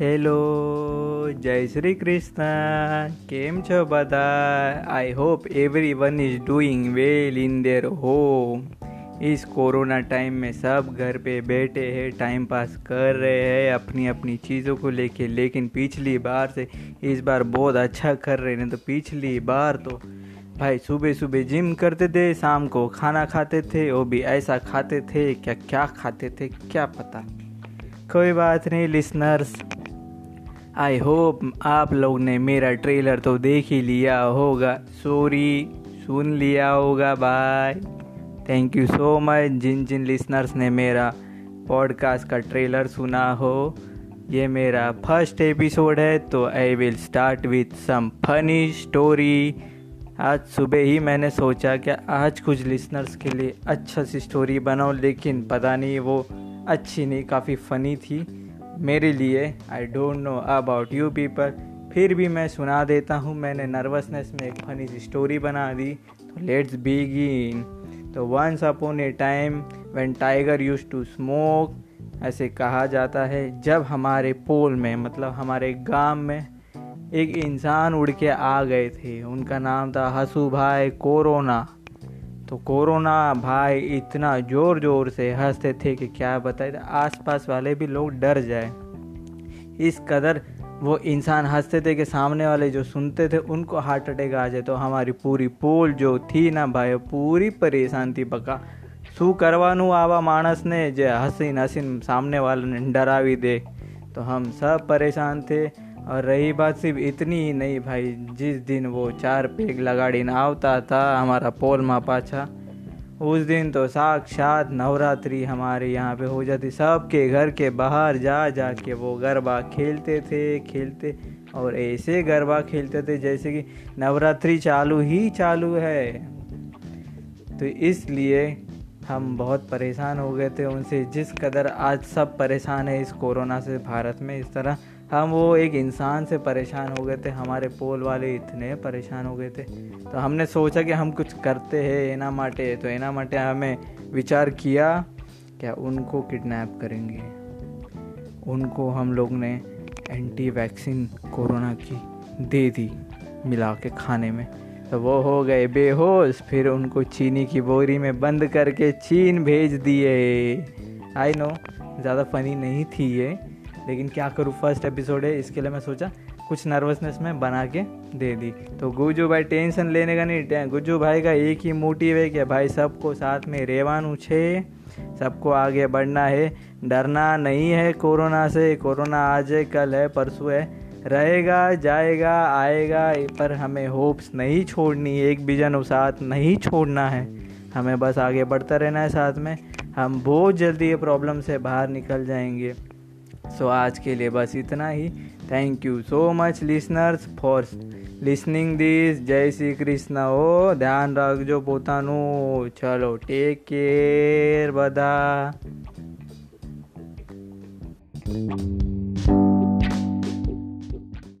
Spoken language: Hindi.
હેલો જય શ્રી કૃષ્ણ કેમ છો બધા I hope everyone is doing well in their home इस कोरोना टाइम में सब घर पे बैठे हैं टाइम पास कर रहे हैं अपनी अपनी चीज़ों को लेके लेकिन पिछली बार से इस बार बहुत अच्छा कर रहे हैं तो पिछली बार तो भाई सुबह सुबह जिम करते थे शाम को खाना खाते थे वो भी ऐसा खाते थे क्या क्या खाते थे क्या पता कोई बात नहीं लिसनर्स आई होप आप लोग ने मेरा ट्रेलर तो देख ही लिया होगा। सॉरी सुन लिया होगा bye thank you so much जिन जिन लिसनर्स ने मेरा पॉडकास्ट का ट्रेलर सुना हो। ये मेरा फ़र्स्ट एपिसोड है तो I will start with some funny story आज सुबह ही मैंने सोचा कि आज कुछ लिसनर्स के लिए अच्छा सी स्टोरी बनाओ लेकिन पता नहीं वो अच्छी नहीं, काफ़ी फ़नी थी। मेरे लिए I don't know about you people फिर भी मैं सुना देता हूँ, मैंने नर्वसनेस में एक फनी सी स्टोरी बना दी तो लेट्स बिगिन तो once upon a time when tiger use to smoke ऐसे कहा जाता है, जब हमारे पोल में मतलब हमारे गाँव में, एक इंसान उड़ के आ गए थे, उनका नाम था हसू भाई कोरोना. तो कोरोना भाई इतना ज़ोर ज़ोर से हंसते थे कि क्या बताए आसपास वाले भी लोग डर जाए इस कदर वो इंसान हंसते थे कि सामने वाले जो सुनते थे उनको हार्ट अटैक आ जाए तो हमारी पूरी पोल जो थी ना भाई पूरी परेशान थी पक्का શું કરવાનું आवा मानस ने जो हसीन हसीन सामने वाले ने डरावी दे तो हम सब परेशान थे और रही बात सिर्फ़ इतनी ही नहीं भाई, जिस दिन वो चार पेग लगाड़ी आवता था हमारा पोल माँ पाछा, उस दिन तो साक्षात नवरात्रि हमारे यहाँ पे हो जाती। सबके घर के बाहर जा जा के वो गरबा खेलते थे, खेलते और ऐसे गरबा खेलते थे जैसे कि नवरात्रि चालू ही चालू है। तो इसलिए हम बहुत परेशान हो गए थे उनसे, जिस कदर आज सब परेशान है इस कोरोना से, भारत में इस तरह। हम वो एक इंसान से परेशान हो गए थे, हमारे पोल वाले इतने परेशान हो गए थे। तो हमने सोचा कि हम कुछ करते हैं, एना माटे। तो एना माटे हमें विचार किया क्या उनको किडनैप करेंगे। उनको हम लोग ने एंटी वैक्सीन कोरोना की दे दी मिला के खाने में। तो वो हो गए बेहोश, फिर उनको चीनी की बोरी में बंद करके चीन भेज दिए। आई नो ज़्यादा फनी नहीं थी ये। लेकिन क्या करूँ? फ़र्स्ट एपिसोड है, इसके लिए मैं सोचा कुछ नर्वसनेस में बना के दे दी। तो गुज्जू भाई टेंशन लेने का नहीं गुज्जू भाई का एक ही मोटिव है कि भाई सबको साथ में रेवानू छे, सबको आगे बढ़ना है। डरना नहीं है कोरोना से, कोरोना आज है, कल है, परसों है। रहेगा, जाएगा, आएगा, पर हमें होप्स नहीं छोड़नी, एक बिजन साथ नहीं छोड़ना है। हमें बस आगे बढ़ता रहना है साथ में। हम बहुत जल्दी ये प्रॉब्लम से बाहर निकल जाएँगे। सो आज के लिए बस इतना ही thank you so much listeners for listening this જય શ્રી કૃષ્ણ ઓ ધ્યાન રાખજો પોતાનું ચલો ટેક કેર બધા